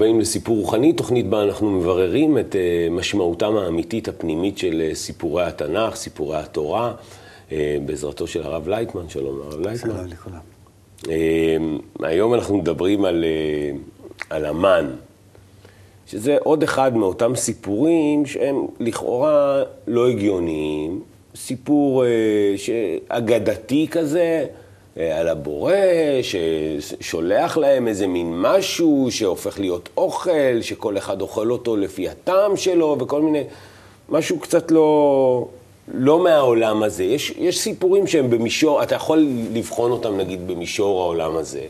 הבאים לסיפור רוחני, תוכנית בה אנחנו מבררים את אה, משמעותם האמיתית הפנימית של אה, סיפורי התנ"ך, סיפורי התורה, אה, בעזרתו של הרב לייטמן, שלום הרב לייטמן. שלום לכולם. היום אנחנו מדברים על, על המן, שזה עוד אחד מאותם סיפורים שהם לכאורה לא הגיוניים, סיפור אגדתי כזה, על הבורא, ששולח להם איזה מין משהו שהופך להיות אוכל, שכל אחד אוכל אותו לפי הטעם שלו, וכל מיני, משהו קצת לא, לא מהעולם הזה. יש, יש סיפורים שהם במישור, אתה יכול לבחון אותם נגיד במישור העולם הזה.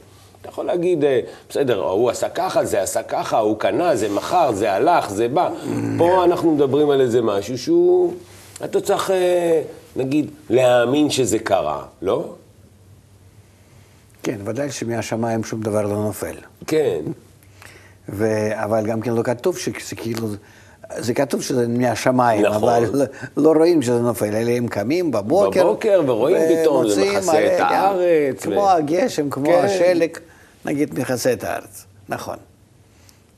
אתה יכול להגיד, אה, בסדר, ההוא עשה ככה, זה עשה ככה, ההוא קנה, זה מכר, זה הלך, זה בא. פה אנחנו מדברים על איזה משהו שהוא, אתה צריך, אה, נגיד, להאמין שזה קרה, לא? כן, ודאי שמהשמיים שום דבר לא נופל. כן. ו... אבל גם כן לא כתוב שזה כאילו, זה כתוב שזה מהשמיים, נכון. אבל לא, לא רואים שזה נופל, אלא הם קמים בבוקר. בבוקר, ורואים פתאום, זה מכסה את הארץ. כמו ו... הגשם, כמו כן. השלג, נגיד מכסה את הארץ, נכון.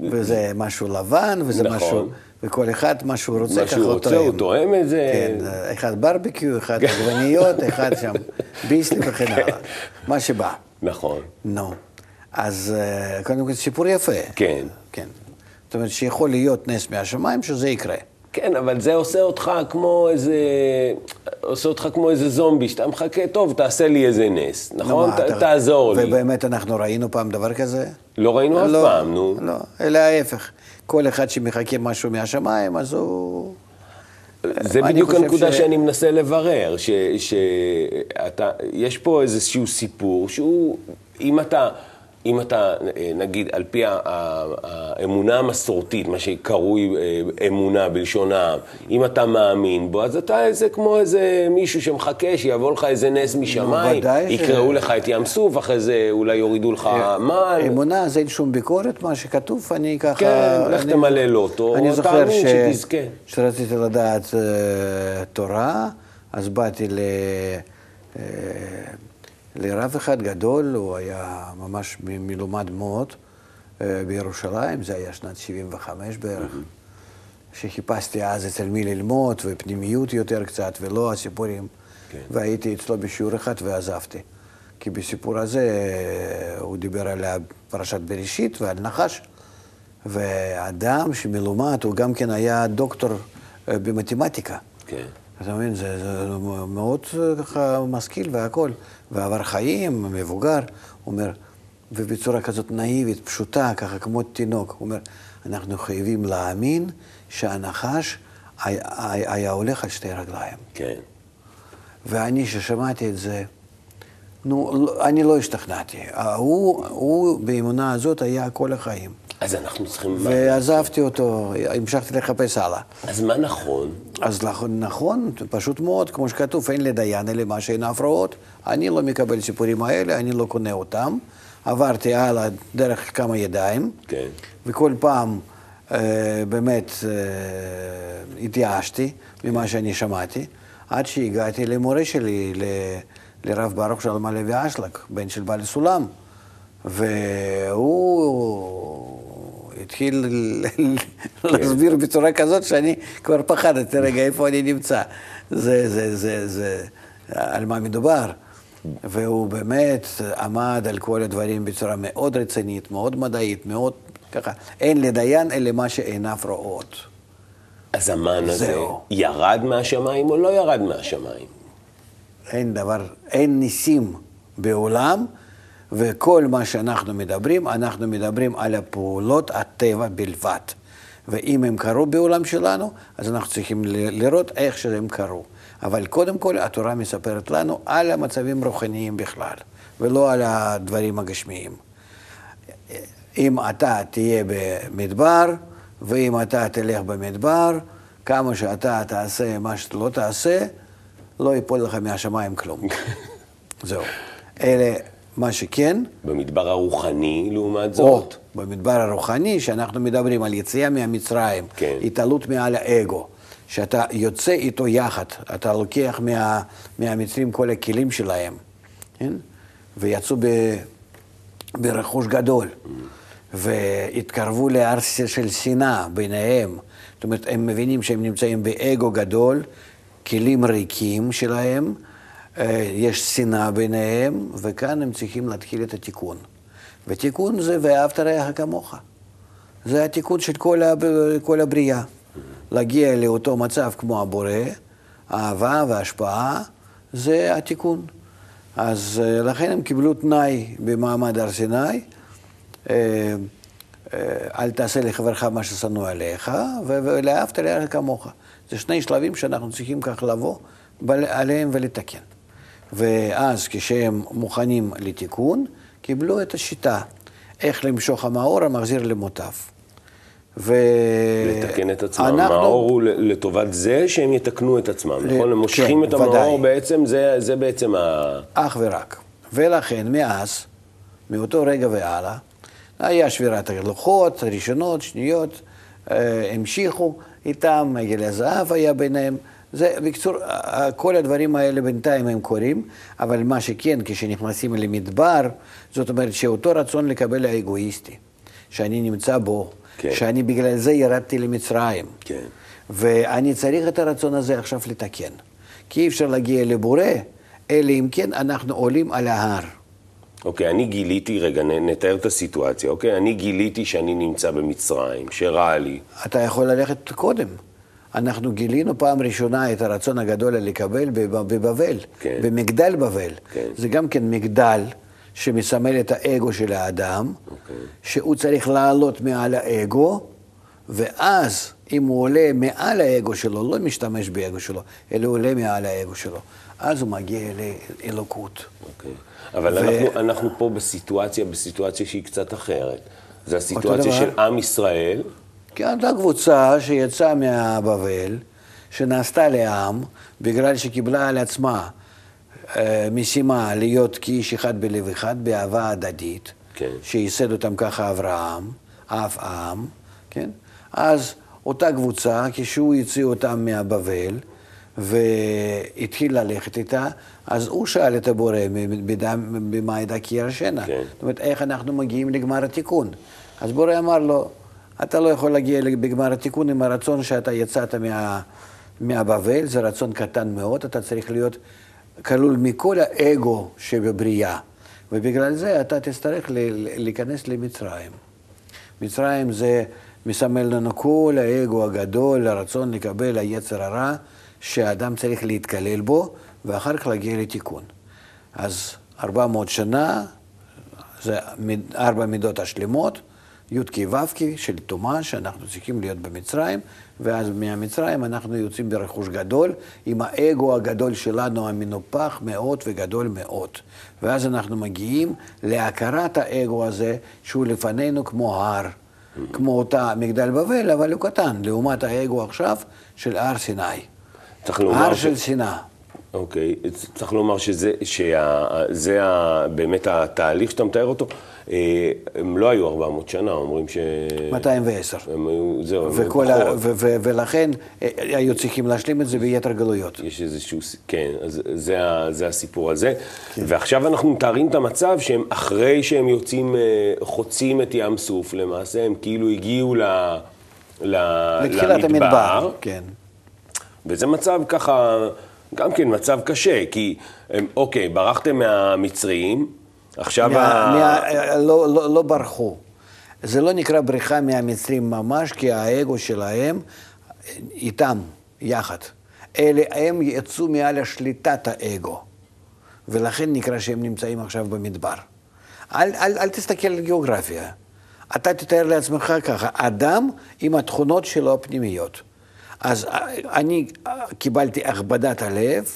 וזה משהו לבן, וזה נכון. משהו... וכל אחד, מה שהוא רוצה, ככה הוא תואם. מה שהוא רוצה, הוא תואם את זה. כן, אחד ברבקיו, אחד עגבניות, אחד שם ביסלי וכן הלאה. מה שבא. נכון. נו. אז אה, קודם כל סיפור יפה. כן. כן. זאת אומרת שיכול להיות נס מהשמיים שזה יקרה. כן, אבל זה עושה אותך כמו איזה... עושה אותך כמו איזה זומבי, שאתה מחכה, טוב, תעשה לי איזה נס, נכון? ת, אתה... תעזור לי. ובאמת אנחנו ראינו פעם דבר כזה? לא ראינו אף לא, פעם, נו. לא, אלא ההפך. כל אחד שמחכה משהו מהשמיים, אז הוא... זה בדיוק הנקודה ש... שאני מנסה לברר, שיש פה איזשהו סיפור שהוא, אם אתה... אם אתה, אה, נגיד, על פי האמונה המסורתית, מה שקרוי אה, אמונה בלשון העם, אם אתה מאמין בו, אז אתה איזה כמו איזה מישהו שמחכה שיבוא לך איזה נס משמיים, יקראו ש... לך את ים סוף, אחרי זה אולי יורידו לך אה, מן. אמונה זה אין שום ביקורת, מה שכתוב, אני ככה... כן, לך תמלא לוטו, אני זוכר ש... שתזכה. שרציתי לדעת uh, תורה, אז באתי ל... Uh, לרב אחד גדול, הוא היה ממש מלומד מאוד אה, בירושלים, זה היה שנת 75 בערך, שחיפשתי אז אצל מי ללמוד, ופנימיות יותר קצת, ולא הסיפורים. כן. והייתי אצלו בשיעור אחד ועזבתי. כי בסיפור הזה אה, הוא דיבר על פרשת בראשית ועל נחש, ואדם שמלומד, הוא גם כן היה דוקטור אה, במתמטיקה. כן. אתה מבין, זה, זה מאוד ככה משכיל והכול. ועבר חיים, מבוגר, הוא אומר, ובצורה כזאת נאיבית, פשוטה, ככה כמו תינוק, הוא אומר, אנחנו חייבים להאמין שהנחש היה, היה הולך על שתי רגליים. כן. ואני, ששמעתי את זה, נו, אני לא השתכנעתי. הוא, הוא באמונה הזאת היה כל החיים. אז אנחנו צריכים... ועזבתי אותו, המשכתי לחפש הלאה. אז מה נכון? אז נכון, פשוט מאוד, כמו שכתוב, אין לדיין אלה מה שאין הפרעות. אני לא מקבל סיפורים האלה, אני לא קונה אותם. עברתי הלאה דרך כמה ידיים, כן. וכל פעם אה, באמת אה, התייאשתי ממה שאני שמעתי, עד שהגעתי למורה שלי, ל, לרב ברוך שלום הלוי אשלג, בן של בעל סולם. והוא התחיל להסביר בצורה כזאת שאני כבר פחדתי, רגע, איפה אני נמצא? זה, זה, זה, זה, על מה מדובר? והוא באמת עמד על כל הדברים בצורה מאוד רצינית, מאוד מדעית, מאוד ככה. אין לדיין אלא מה שעיניו רואות. אז המן הזה ירד מהשמיים או לא ירד מהשמיים? אין דבר, אין ניסים בעולם וכל מה שאנחנו מדברים, אנחנו מדברים על הפעולות הטבע בלבד. ואם הם קרו בעולם שלנו, אז אנחנו צריכים לראות איך שהם קרו. אבל קודם כל, התורה מספרת לנו על המצבים רוחניים בכלל, ולא על הדברים הגשמיים. אם אתה תהיה במדבר, ואם אתה תלך במדבר, כמה שאתה תעשה מה שאתה לא תעשה, לא ייפול לך מהשמיים כלום. זהו. אלה מה שכן... במדבר הרוחני, לעומת זאת. או, במדבר הרוחני, שאנחנו מדברים על יציאה מהמצרים, כן. התעלות מעל האגו, שאתה יוצא איתו יחד, אתה לוקח מה, מהמצרים כל הכלים שלהם, כן? ויצאו ב, ברכוש גדול. Mm. והתקרבו להר של שנאה ביניהם. זאת אומרת, הם מבינים שהם נמצאים באגו גדול, כלים ריקים שלהם, יש שנאה ביניהם, וכאן הם צריכים להתחיל את התיקון. ותיקון זה ואהבת רעך כמוך. זה התיקון של כל, הב... כל הבריאה. להגיע לאותו מצב כמו הבורא, אהבה והשפעה, זה התיקון. אז אה, לכן הם קיבלו תנאי במעמד הר סיני, אה, אל תעשה לחברך מה ששנוא עליך, ולאהבת לרעך כמוך. זה שני שלבים שאנחנו צריכים כך לבוא עליהם ולתקן. ואז כשהם מוכנים לתיקון, קיבלו את השיטה, איך למשוך המאור המחזיר למוטב. ו... לתקן את עצמם. אנחנו... המאור הוא לטובת זה שהם יתקנו את עצמם, ל... נכון? הם מושכים כן, את המאור ודאי. בעצם, זה, זה בעצם ה... אך ורק. ולכן, מאז, מאותו רגע והלאה, היה שבירת הלוחות, ראשונות, שניות, אה, המשיכו איתם, עגל הזהב היה ביניהם. זה, בקיצור, כל הדברים האלה בינתיים הם קורים, אבל מה שכן, כשנכנסים למדבר, זאת אומרת שאותו רצון לקבל האגואיסטי, שאני נמצא בו, כן. שאני בגלל זה ירדתי למצרים, כן. ואני צריך את הרצון הזה עכשיו לתקן. כי אי אפשר להגיע לבורא, אלא אם כן אנחנו עולים על ההר. אוקיי, אני גיליתי, רגע, נתאר את הסיטואציה, אוקיי? אני גיליתי שאני נמצא במצרים, שרע לי. אתה יכול ללכת קודם. אנחנו גילינו פעם ראשונה את הרצון הגדול לקבל בבבל, כן. במגדל בבל. כן. זה גם כן מגדל שמסמל את האגו של האדם, אוקיי. שהוא צריך לעלות מעל האגו, ואז אם הוא עולה מעל האגו שלו, לא משתמש באגו שלו, אלא עולה מעל האגו שלו, אז הוא מגיע לאלוקות. אוקיי. אבל ו... אנחנו, אנחנו פה בסיטואציה, בסיטואציה שהיא קצת אחרת. זו הסיטואציה של עם ישראל. כן, אותה קבוצה שיצאה מהבבל, שנעשתה לעם, בגלל שקיבלה על עצמה אה, משימה להיות כאיש אחד בלב אחד, באהבה הדדית, כן. שייסד אותם ככה אברהם, אף עם, כן? אז אותה קבוצה, כשהוא הציע אותם מהבבל, והתחיל ללכת איתה, אז הוא שאל את הבורא, במה ידע כי ירשנה? כן. זאת אומרת, איך אנחנו מגיעים לגמר התיקון? אז בורא אמר לו, אתה לא יכול להגיע בגמר התיקון עם הרצון שאתה יצאת מה, מהבבל, זה רצון קטן מאוד, אתה צריך להיות כלול מכל האגו שבבריאה, ובגלל זה אתה תצטרך להיכנס למצרים. מצרים זה מסמל לנו כל האגו הגדול, הרצון לקבל היצר הרע, שהאדם צריך להתקלל בו, ואחר כך להגיע לתיקון. אז 400 שנה, זה ארבע מידות השלמות, י"ק ו"ק של טומאה, שאנחנו צריכים להיות במצרים, ואז מהמצרים אנחנו יוצאים ברכוש גדול, עם האגו הגדול שלנו המנופח מאוד וגדול מאוד. ואז אנחנו מגיעים להכרת האגו הזה, שהוא לפנינו כמו הר, כמו אותה מגדל בבל, אבל הוא קטן, לעומת האגו עכשיו של הר סיני. הר של שנאה. אוקיי, צריך לומר שזה שה, זה ה, באמת התהליך שאתה מתאר אותו. אה, הם לא היו 400 שנה, אומרים ש... 210. הם היו, זהו, הם פחות. ו- ו- ולכן אה, היו צריכים להשלים את זה ביתר גלויות. יש איזשהו, כן, אז זה, זה הסיפור הזה. כן. ועכשיו אנחנו מתארים את המצב שהם, אחרי שהם יוצאים, אה, חוצים את ים סוף, למעשה הם כאילו הגיעו ל... ל לתחילת המדבר, כן. וזה מצב ככה, גם כן מצב קשה, כי אוקיי, ברחתם מהמצרים, עכשיו מה, ה... מה, לא, לא, לא ברחו. זה לא נקרא בריחה מהמצרים ממש, כי האגו שלהם איתם, יחד. אלה, הם יצאו מעל השליטת האגו, ולכן נקרא שהם נמצאים עכשיו במדבר. אל, אל, אל תסתכל על גיאוגרפיה. אתה תתאר לעצמך ככה, אדם עם התכונות שלו הפנימיות. אז אני קיבלתי הכבדת הלב,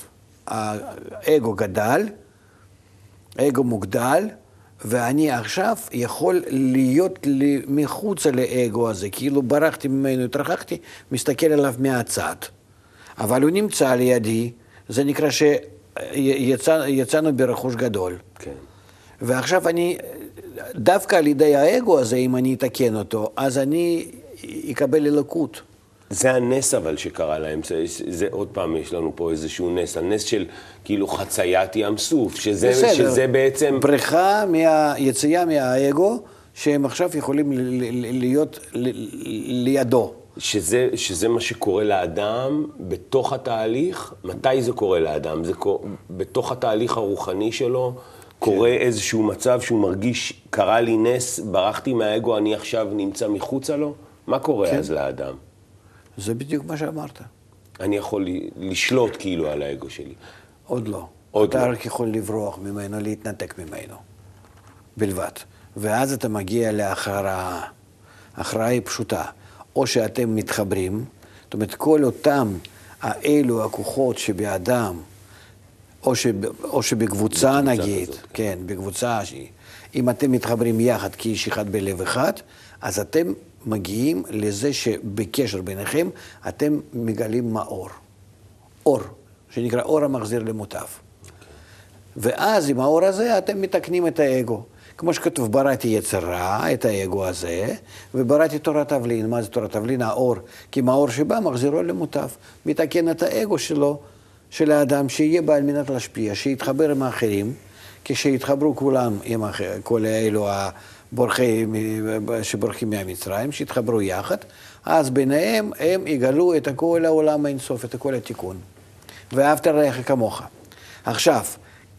האגו גדל, האגו מוגדל, ואני עכשיו יכול להיות מחוץ לאגו הזה, כאילו ברחתי ממנו, התרחקתי, מסתכל עליו מהצד. אבל הוא נמצא לידי, זה נקרא שיצאנו ברכוש גדול. כן. ועכשיו אני, דווקא על ידי האגו הזה, אם אני אתקן אותו, אז אני אקבל אלוקות. זה הנס אבל שקרה להם, זה, זה עוד פעם, יש לנו פה איזשהו נס, הנס של כאילו חציית ים סוף, שזה, שזה בעצם... בריכה, מה, יציאה מהאגו, שהם עכשיו יכולים ל- ל- להיות ל- לידו. שזה, שזה מה שקורה לאדם בתוך התהליך? מתי זה קורה לאדם? זה קורה, בתוך התהליך הרוחני שלו? קורה כן. איזשהו מצב שהוא מרגיש, קרה לי נס, ברחתי מהאגו, אני עכשיו נמצא מחוצה לו? מה קורה כן. אז לאדם? זה בדיוק מה שאמרת. אני יכול לשלוט כאילו על האגו שלי. עוד לא. עוד אתה לא. רק יכול לברוח ממנו, להתנתק ממנו, בלבד. ואז אתה מגיע להכרעה. ההכרעה היא פשוטה. או שאתם מתחברים, זאת אומרת, כל אותם האלו הכוחות שבאדם, או, שב, או שבקבוצה בקבוצה נגיד, כזאת, כן, בקבוצה שהיא, אם אתם מתחברים יחד כאיש אחד בלב אחד, אז אתם מגיעים לזה שבקשר ביניכם אתם מגלים מאור. אור, שנקרא אור המחזיר למוטב. ואז עם האור הזה אתם מתקנים את האגו. כמו שכתוב, בראתי יצר רע, את האגו הזה, ובראתי תורת תבלין. מה זה תורת תבלין? האור. כי מהאור שבא מחזירו למוטב. מתקן את האגו שלו, של האדם, שיהיה בה על מנת להשפיע, שיתחבר עם האחרים, כשיתחברו כולם עם כל האלו הבורחי, שבורחים מהמצרים, שיתחברו יחד, אז ביניהם הם יגלו את כל העולם האינסוף, את כל התיקון. ואהבת רעך כמוך. עכשיו,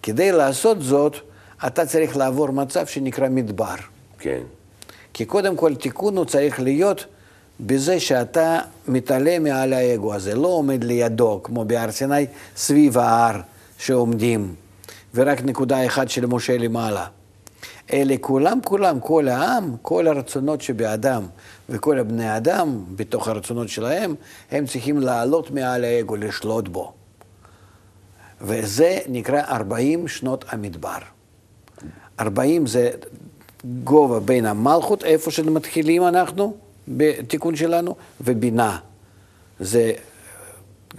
כדי לעשות זאת, אתה צריך לעבור מצב שנקרא מדבר. כן. כי קודם כל תיקון הוא צריך להיות בזה שאתה מתעלה מעל האגו הזה, לא עומד לידו, כמו בהר סיני, סביב ההר שעומדים, ורק נקודה אחת של משה למעלה. אלה כולם, כולם, כל העם, כל הרצונות שבאדם וכל הבני אדם, בתוך הרצונות שלהם, הם צריכים לעלות מעל האגו, לשלוט בו. וזה נקרא 40 שנות המדבר. 40 זה גובה בין המלכות, איפה שמתחילים אנחנו, בתיקון שלנו, ובינה. זה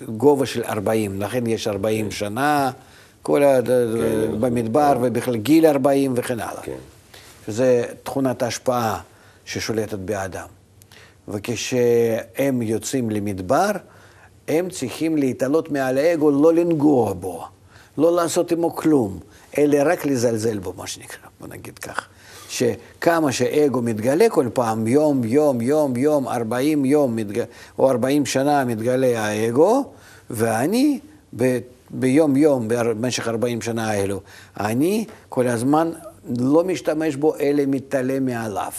גובה של 40, לכן יש 40 שנה, כל ה... במדבר, ובכלל גיל 40 וכן הלאה. כן. שזה תכונת ההשפעה ששולטת באדם. וכשהם יוצאים למדבר, הם צריכים להתעלות מעל האגו, לא לנגוע בו, לא לעשות עמו כלום, אלא רק לזלזל בו, מה שנקרא, בוא נגיד כך. שכמה שאגו מתגלה כל פעם, יום, יום, יום, יום, 40 יום, מתג... או 40 שנה מתגלה האגו, ואני ב... ביום יום, במשך 40 שנה האלו, אני כל הזמן לא משתמש בו, אלא מתעלה מעליו.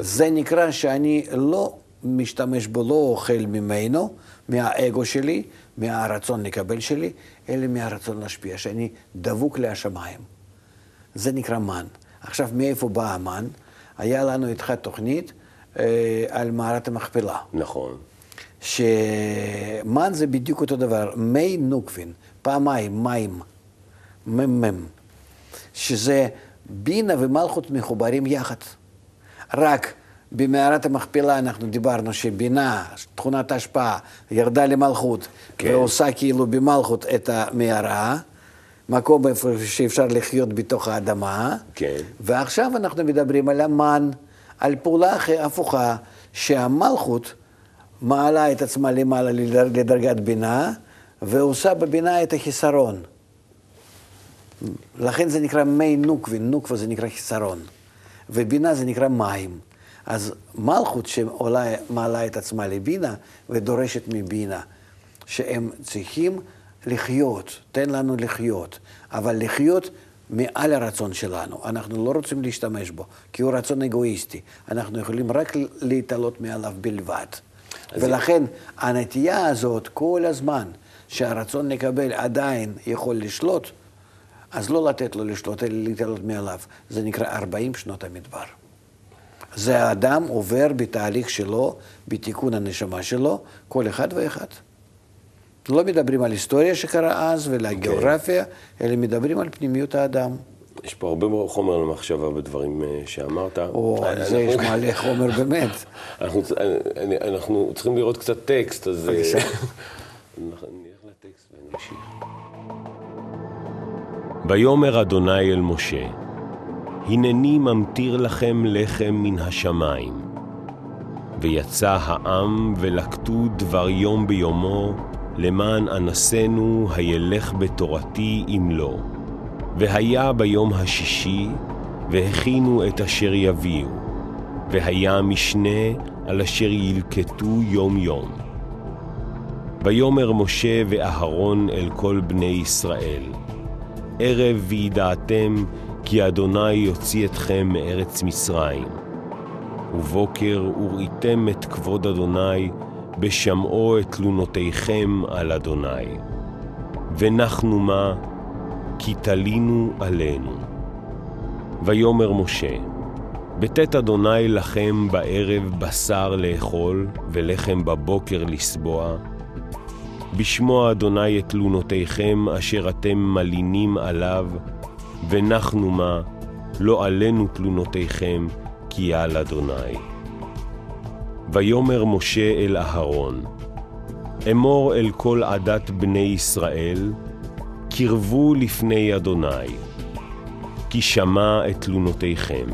זה נקרא שאני לא משתמש בו, לא אוכל ממנו, מהאגו שלי, מהרצון לקבל שלי, אלא מהרצון להשפיע, שאני דבוק להשמיים. זה נקרא מן. עכשיו, מאיפה בא המן? היה לנו איתך תוכנית אה, על מערת המכפלה. נכון. שמן זה בדיוק אותו דבר, מי נוקבין, פעמיים, מים, מ"מ, שזה בינה ומלכות מחוברים יחד. רק במערת המכפלה אנחנו דיברנו שבינה, תכונת ההשפעה, ירדה למלכות, כן. ועושה כאילו במלכות את המערה, מקום איפה שאפשר לחיות בתוך האדמה. כן. ועכשיו אנחנו מדברים על המן, על פעולה הפוכה, שהמלכות מעלה את עצמה למעלה לדר- לדרגת בינה, ועושה בבינה את החיסרון. לכן זה נקרא מי נוקבין, נוקבה זה נקרא חיסרון, ובינה זה נקרא מים. אז מלכות שמעלה את עצמה לבינה ודורשת מבינה, שהם צריכים לחיות, תן לנו לחיות, אבל לחיות מעל הרצון שלנו. אנחנו לא רוצים להשתמש בו, כי הוא רצון אגואיסטי. אנחנו יכולים רק להתעלות מעליו בלבד. ולכן הנטייה הזאת כל הזמן, שהרצון לקבל עדיין יכול לשלוט, אז לא לתת לו לשלוט, אלא להתעלות מעליו. זה נקרא 40 שנות המדבר. זה האדם עובר בתהליך שלו, בתיקון הנשמה שלו, כל אחד ואחד. לא מדברים על היסטוריה שקרה אז ועל הגיאוגרפיה, אלא מדברים על פנימיות האדם. יש פה הרבה חומר למחשבה בדברים אה, שאמרת. או, על זה יש מלא חומר באמת. אנחנו, אנחנו צריכים לראות קצת טקסט, אז... בבקשה. ונמשיך. ויאמר אדוני אל משה, הנני ממטיר לכם לחם מן השמיים. ויצא העם ולקטו דבר יום ביומו, למען אנסנו הילך בתורתי אם לא. והיה ביום השישי, והכינו את אשר יביאו, והיה משנה על אשר ילקטו יום יום. ויאמר משה ואהרון אל כל בני ישראל, ערב וידעתם כי אדוני יוציא אתכם מארץ מצרים. ובוקר וראיתם את כבוד אדוני, בשמעו את תלונותיכם על אדוני. ונחנו מה? כי תלינו עלינו. ויאמר משה, בתת אדוני לכם בערב בשר לאכול, ולחם בבוקר לסבוע. בשמוע אדוני את תלונותיכם אשר אתם מלינים עליו, ונחנו מה, לא עלינו תלונותיכם, כי על אדוני. ויאמר משה אל אהרון, אמור אל כל עדת בני ישראל, קרבו לפני אדוני, כי שמע את תלונותיכם.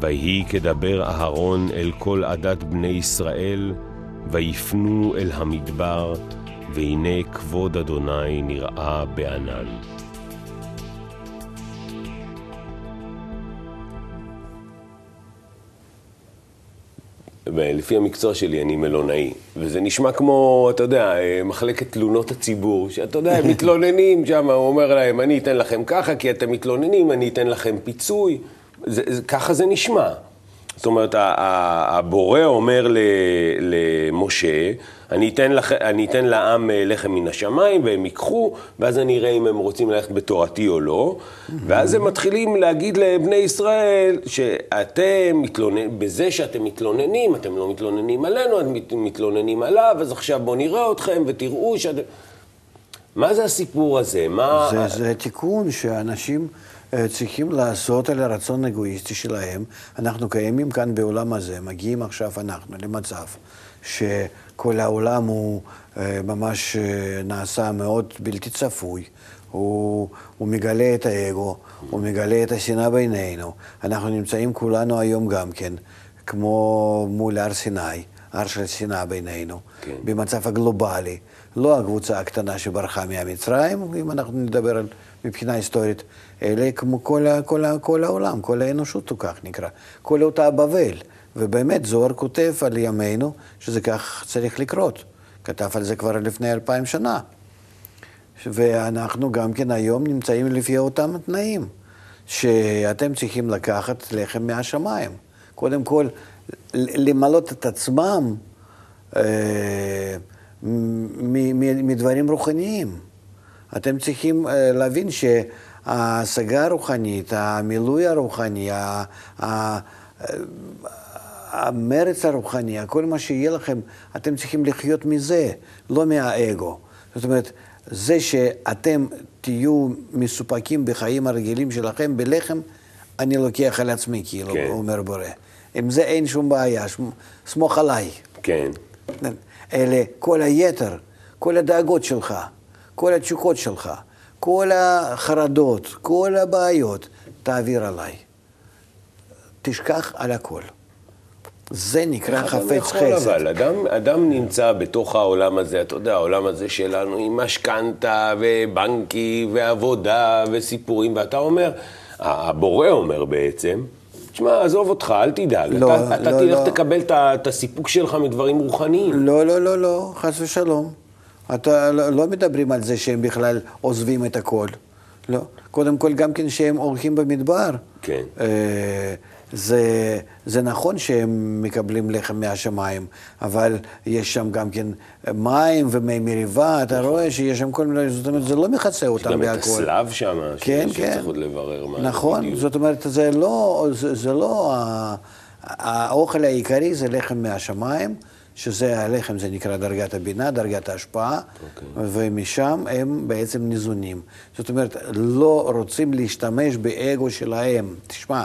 ויהי כדבר אהרון אל כל עדת בני ישראל, ויפנו אל המדבר, והנה כבוד אדוני נראה בענן. לפי המקצוע שלי אני מלונאי, וזה נשמע כמו, אתה יודע, מחלקת תלונות הציבור, שאתה יודע, הם מתלוננים שם, הוא אומר להם, אני אתן לכם ככה, כי אתם מתלוננים, אני אתן לכם פיצוי, זה, זה, ככה זה נשמע. זאת אומרת, הבורא אומר למשה, אני אתן, לח... אני אתן לעם אה, לחם מן השמיים והם ייקחו, ואז אני אראה אם הם רוצים ללכת בתורתי או לא. ואז הם מתחילים להגיד לבני ישראל שאתם מתלוננים, בזה שאתם מתלוננים, אתם לא מתלוננים עלינו, אתם מתלוננים עליו, אז עכשיו בואו נראה אתכם ותראו שאתם... מה זה הסיפור הזה? מה... זה, זה תיקון שאנשים... אה, צריכים לעשות על הרצון האגואיסטי שלהם. אנחנו קיימים כאן בעולם הזה, מגיעים עכשיו אנחנו למצב שכל העולם הוא אה, ממש אה, נעשה מאוד בלתי צפוי. הוא, הוא מגלה את האגו, הוא מגלה את השנאה בינינו. אנחנו נמצאים כולנו היום גם כן, כמו מול הר סיני, הר של שנאה בינינו, כן. במצב הגלובלי. לא הקבוצה הקטנה שברחה מהמצרים, אם אנחנו נדבר על, מבחינה היסטורית, אלא כמו כל, כל, כל העולם, כל האנושות הוא כך נקרא, כל אותה בבל. ובאמת זוהר כותב על ימינו שזה כך צריך לקרות. כתב על זה כבר לפני אלפיים שנה. ואנחנו גם כן היום נמצאים לפי אותם תנאים, שאתם צריכים לקחת לחם מהשמיים. קודם כל, למלות את עצמם אה, מדברים רוחניים. אתם צריכים אה, להבין שההשגה הרוחנית, המילוי הרוחני, המרץ הרוחני, כל מה שיהיה לכם, אתם צריכים לחיות מזה, לא מהאגו. זאת אומרת, זה שאתם תהיו מסופקים בחיים הרגילים שלכם בלחם, אני לוקח על עצמי, כאילו, כן. אומר בורא. עם זה אין שום בעיה, סמוך עליי. כן. אלה כל היתר, כל הדאגות שלך, כל התשוקות שלך, כל החרדות, כל הבעיות, תעביר עליי. תשכח על הכל. זה נקרא חפץ חסד. אבל אדם, אדם נמצא בתוך העולם הזה, אתה יודע, העולם הזה שלנו עם משכנתה ובנקי ועבודה וסיפורים, ואתה אומר, הבורא אומר בעצם, תשמע, עזוב אותך, אל תדאג. לא, אתה, אתה לא, תלך לא. תקבל את הסיפוק שלך מדברים רוחניים. לא, לא, לא, לא, חס ושלום. אתה לא, לא מדברים על זה שהם בכלל עוזבים את הכל. לא. קודם כל, גם כן שהם אורחים במדבר. כן. אה, זה, זה נכון שהם מקבלים לחם מהשמיים, אבל יש שם גם כן מים ומי מריבה, אתה נכון. רואה שיש שם כל מיני, זאת אומרת, זה לא מכסה אותם בהכל. יש גם את הסלב שם, כן, כן. שצריך עוד לברר מה נכון, בדיוק. זאת אומרת, זה לא, זה, זה לא, האוכל העיקרי זה לחם מהשמיים. שזה הלחם, זה נקרא דרגת הבינה, דרגת ההשפעה, okay. אוקיי. ומשם הם בעצם ניזונים. זאת אומרת, לא רוצים להשתמש באגו שלהם. תשמע,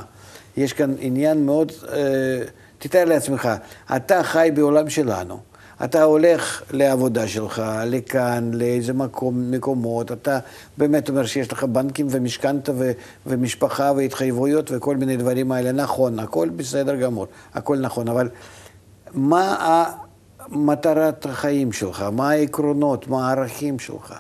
יש כאן עניין מאוד, אה, תתאר לעצמך, אתה חי בעולם שלנו. אתה הולך לעבודה שלך, לכאן, לאיזה מקום, מקומות, אתה באמת אומר שיש לך בנקים ומשכנתה ומשפחה והתחייבויות וכל מיני דברים האלה. נכון, הכל בסדר גמור, הכל נכון, אבל מה מטרת החיים שלך, מה העקרונות, מה הערכים שלך.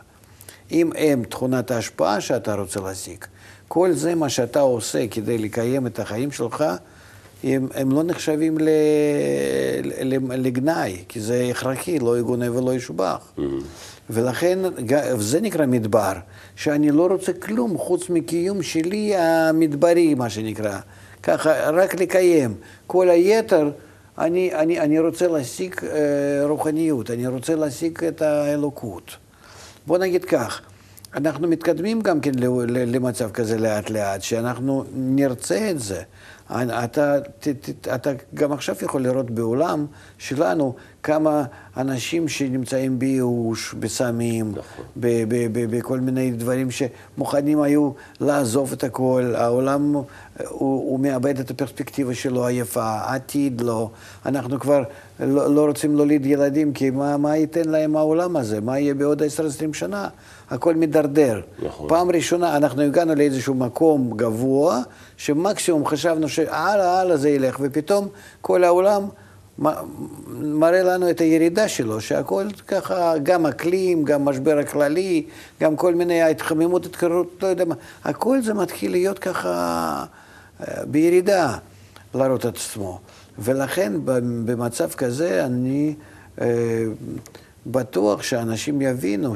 אם הם תכונת ההשפעה שאתה רוצה להשיג, כל זה מה שאתה עושה כדי לקיים את החיים שלך, הם, הם לא נחשבים ל, ל, לגנאי, כי זה הכרחי, לא יגונה ולא ישובח. Mm-hmm. ולכן זה נקרא מדבר, שאני לא רוצה כלום חוץ מקיום שלי המדברי, מה שנקרא. ככה, רק לקיים. כל היתר, אני, אני, אני רוצה להשיג אה, רוחניות, אני רוצה להשיג את האלוקות. בוא נגיד כך, אנחנו מתקדמים גם כן למצב כזה לאט לאט, שאנחנו נרצה את זה. אתה, ת, ת, אתה גם עכשיו יכול לראות בעולם שלנו כמה אנשים שנמצאים בייאוש, בסמים, נכון. בכל מיני דברים שמוכנים היו לעזוב את הכל, העולם, הוא, הוא מאבד את הפרספקטיבה שלו היפה, העתיד לא, אנחנו כבר לא, לא רוצים להוליד ילדים, כי מה, מה ייתן להם העולם הזה, מה יהיה בעוד 10-20 שנה? הכל מידרדר. נכון. פעם ראשונה אנחנו הגענו לאיזשהו מקום גבוה, שמקסימום חשבנו שהלאה, הלאה זה ילך, ופתאום כל העולם מראה לנו את הירידה שלו, שהכל ככה, גם אקלים, גם משבר הכללי, גם כל מיני ההתחממות, התקררות, לא יודע מה, הכל זה מתחיל להיות ככה אה, בירידה, להראות את עצמו. ולכן במצב כזה אני אה, בטוח שאנשים יבינו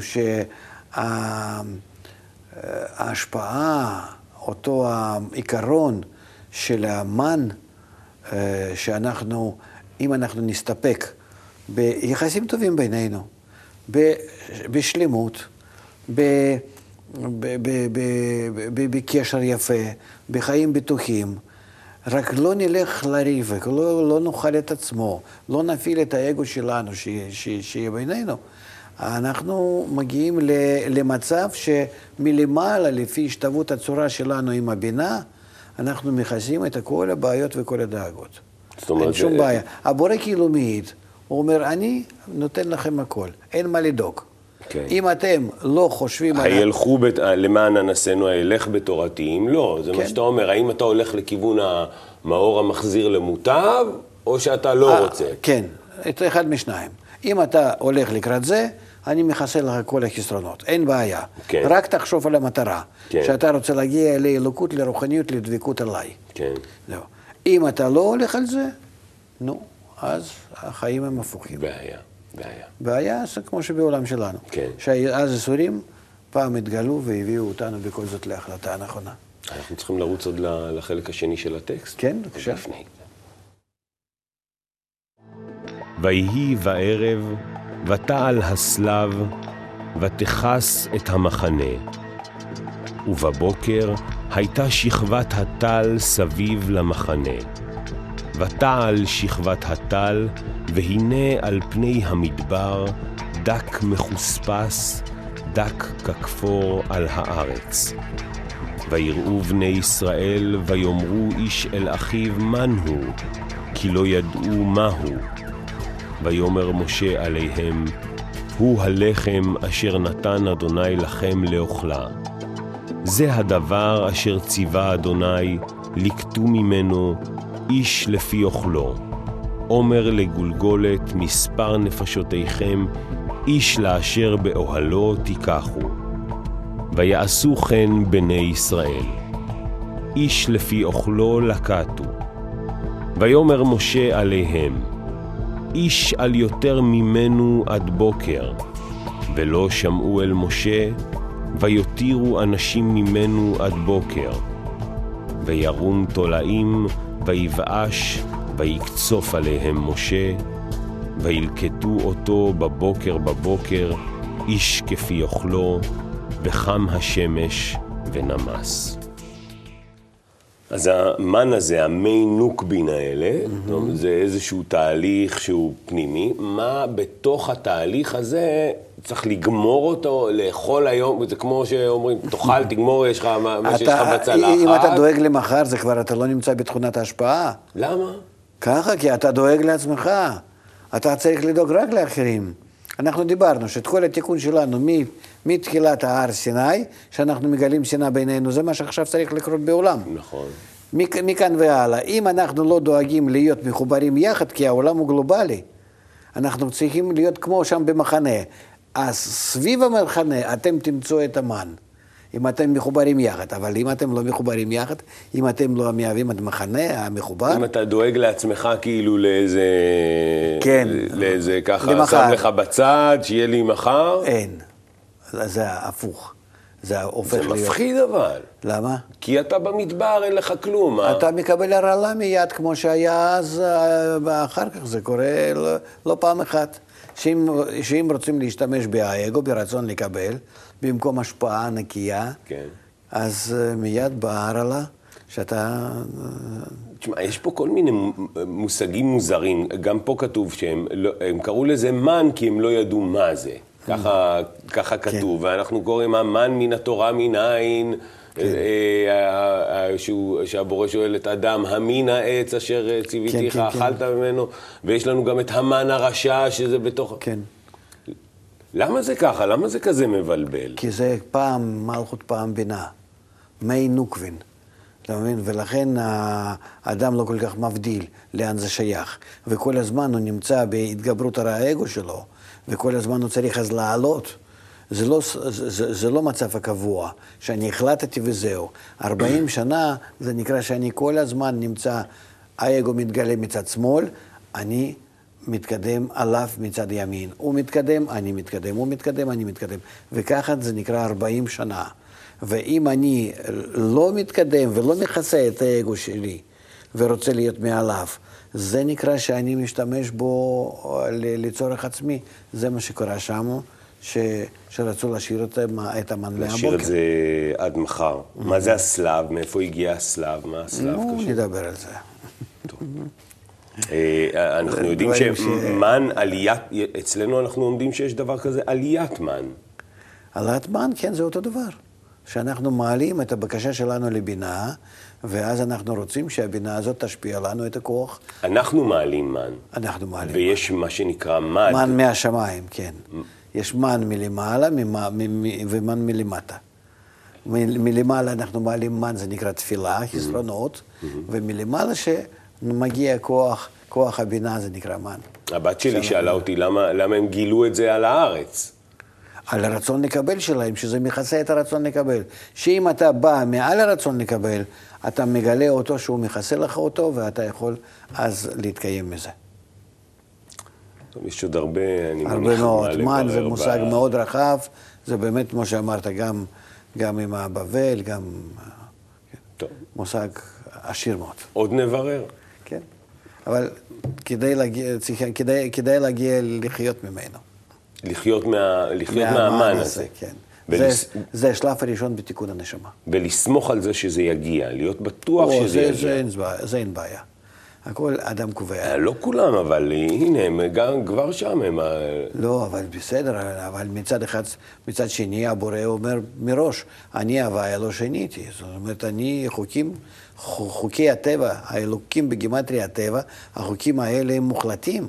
שההשפעה, אותו העיקרון של המן, אה, שאנחנו, אם אנחנו נסתפק ביחסים טובים בינינו, בשלמות, בקשר יפה, בחיים בטוחים, רק לא נלך לריב, לא, לא נאכל את עצמו, לא נפעיל את האגו שלנו שיהיה בינינו. אנחנו מגיעים למצב שמלמעלה, לפי השתוות הצורה שלנו עם הבינה, אנחנו מכסים את כל הבעיות וכל הדאגות. זאת אומרת... אין שום. בעיה. הבורא כאילו מעיד, הוא אומר, אני נותן לכם הכל, אין מה לדאוג. כן. אם אתם לא חושבים... הילכו בת... למען אנסינו, הילך בתורתי, אם לא, זה כן. מה שאתה אומר, האם אתה הולך לכיוון המאור המחזיר למוטב, או שאתה לא 아, אה, רוצה? כן, את אחד משניים. אם אתה הולך לקראת זה, אני מכסה לך כל החסרונות, אין בעיה. כן. רק תחשוב על המטרה, כן. שאתה רוצה להגיע לאלוקות, לרוחניות, לדבקות עליי. כן. זהו. אם אתה לא הולך על זה, נו, אז החיים הם הפוכים. בעיה. בעיה. בעיה זה כמו שבעולם שלנו. כן. שאז איסורים פעם התגלו והביאו אותנו בכל זאת להחלטה הנכונה. אנחנו צריכים לרוץ עוד לחלק השני של הטקסט. כן, בבקשה. ויהי בערב, ותעל הסלב, ותכס את המחנה. ובבוקר הייתה שכבת הטל סביב למחנה. ותעל שכבת הטל, והנה על פני המדבר דק מחוספס, דק ככפור על הארץ. ויראו בני ישראל, ויאמרו איש אל אחיו מן הוא, כי לא ידעו מהו. ויאמר משה עליהם, הוא הלחם אשר נתן אדוני לכם לאוכלה. זה הדבר אשר ציווה אדוני, לקטו ממנו איש לפי אוכלו. עומר לגולגולת מספר נפשותיכם, איש לאשר באוהלו תיקחו. ויעשו כן בני ישראל. איש לפי אוכלו לקטו. ויאמר משה עליהם, איש על יותר ממנו עד בוקר, ולא שמעו אל משה, ויותירו אנשים ממנו עד בוקר. וירום תולעים, ויבאש, ויקצוף עליהם משה, וילקטו אותו בבוקר בבוקר, איש כפי אוכלו, וחם השמש ונמס. אז המן הזה, המי נוקבין האלה, mm-hmm. זה איזשהו תהליך שהוא פנימי. מה בתוך התהליך הזה צריך לגמור אותו, לאכול היום, זה כמו שאומרים, תאכל, תגמור, יש לך מה שיש לך בצלחת. אם אתה דואג למחר, זה כבר, אתה לא נמצא בתכונת ההשפעה. למה? ככה, כי אתה דואג לעצמך. אתה צריך לדאוג רק לאחרים. אנחנו דיברנו שאת כל התיקון שלנו מתחילת ההר סיני, שאנחנו מגלים שנאה בינינו, זה מה שעכשיו צריך לקרות בעולם. נכון. מכאן והלאה. אם אנחנו לא דואגים להיות מחוברים יחד, כי העולם הוא גלובלי, אנחנו צריכים להיות כמו שם במחנה. אז סביב המחנה אתם תמצאו את המן. אם אתם מחוברים יחד, אבל אם אתם לא מחוברים יחד, אם אתם לא מהווים את המחנה המחובר... אם אתה דואג לעצמך כאילו לאיזה... כן. לאיזה ככה, למחר. שם לך בצד, שיהיה לי מחר. אין. זה הפוך. זה הופך זה להיות... מפחיד אבל. למה? כי אתה במדבר, אין לך כלום. אתה מקבל הרעלה מיד, כמו שהיה אז, אה, ואחר כך זה קורה לא, לא פעם אחת. שאם, שאם רוצים להשתמש באגו, ברצון לקבל, במקום השפעה נקייה, כן. אז אה, מיד באה הרעלה, שאתה... תשמע, יש פה כל מיני מושגים מוזרים. גם פה כתוב שהם לא, קראו לזה מן כי הם לא ידעו מה זה. ככה, ככה כתוב, ואנחנו קוראים המן מן התורה מנין, אה, אה, אה, שהבורא שואל את אדם, המין העץ אשר אה, ציוויתיך, כן, כן. אכלת ממנו, ויש לנו גם את המן הרשע שזה בתוך... כן. למה זה ככה? למה זה כזה מבלבל? כי זה פעם מלכות, פעם בינה. מי נוקבין. אתה מבין? ולכן האדם לא כל כך מבדיל לאן זה שייך. וכל הזמן הוא נמצא בהתגברות על האגו שלו, וכל הזמן הוא צריך אז לעלות. זה לא, זה, זה, זה לא מצב הקבוע, שאני החלטתי וזהו. 40 שנה זה נקרא שאני כל הזמן נמצא, האגו מתגלה מצד שמאל, אני מתקדם עליו מצד ימין. הוא מתקדם, אני מתקדם, הוא מתקדם, אני מתקדם. וככה זה נקרא 40 שנה. ואם אני לא מתקדם ולא מכסה את האגו שלי ורוצה להיות מעליו, זה נקרא שאני משתמש בו ל- לצורך עצמי. זה מה שקורה שם, ש... שרצו להשאיר את, את המן מהבוקר. נשאיר את זה עד מחר. מה זה הסלב? מאיפה הגיע הסלב? מה הסלב נו, קשור? נדבר על זה. אה, אנחנו זה יודעים ש- שמן עליית, אצלנו אנחנו עומדים שיש דבר כזה עליית מן. העלאת מן, כן, זה אותו דבר. שאנחנו מעלים את הבקשה שלנו לבינה, ואז אנחנו רוצים שהבינה הזאת תשפיע לנו את הכוח, אנחנו מעלים מן, אנחנו מעלים. ויש מה שנקרא מד. מן מהשמיים, כן. יש מן מלמעלה ממה- מ- מ- ומן מלמטה. מ- מלמעלה אנחנו מעלים מן, זה נקרא תפילה, חסרונות, ומלמעלה שמגיע כוח, כוח הבינה, זה נקרא מן. הבת שלי שאלה אותי למה, למה הם גילו את זה על הארץ. על הרצון לקבל שלהם, שזה מכסה את הרצון לקבל. שאם אתה בא מעל הרצון לקבל, אתה מגלה אותו שהוא מכסה לך אותו, ואתה יכול אז להתקיים מזה. טוב, יש עוד הרבה, אני מניח, הרבה מאוד. מן זה מושג ב- מאוד רחב, זה באמת, כמו שאמרת, גם, גם עם הבבל, גם טוב, מושג עשיר מאוד. עוד נברר. אבל כדאי להגיע, צריך, כדאי, כדאי להגיע לחיות ממנו. לחיות, מה, לחיות מהמן הזה. כן. ולס- זה, זה השלב הראשון בתיקון הנשמה. ולסמוך על זה שזה יגיע, להיות בטוח או, שזה זה, יגיע. זה, אין זה אין בעיה. הכל אדם קובע. אה, לא כולם, אבל הנה, הם גם כבר שם, הם... לא, אבל בסדר, אבל מצד אחד, מצד שני, הבורא אומר מראש, אני הוויה לא שיניתי. זאת אומרת, אני, חוקים, חו- חוקי הטבע, האלוקים בגימטרי הטבע, החוקים האלה הם מוחלטים,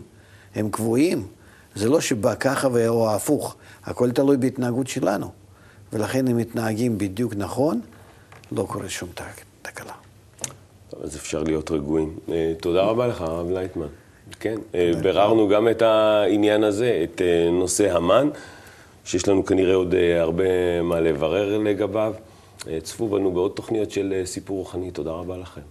הם קבועים. זה לא שבא ככה או הפוך, הכל תלוי בהתנהגות שלנו. ולכן אם מתנהגים בדיוק נכון, לא קורה שום תק- תקלה. טוב, אז אפשר להיות רגועים. אה, תודה רבה לך, הרב לייטמן. כן, אה, ביררנו גם את העניין הזה, את אה, נושא המן, שיש לנו כנראה עוד הרבה מה לברר לגביו. צפו בנו בעוד תוכניות של אה, סיפור רוחני. תודה רבה לכם.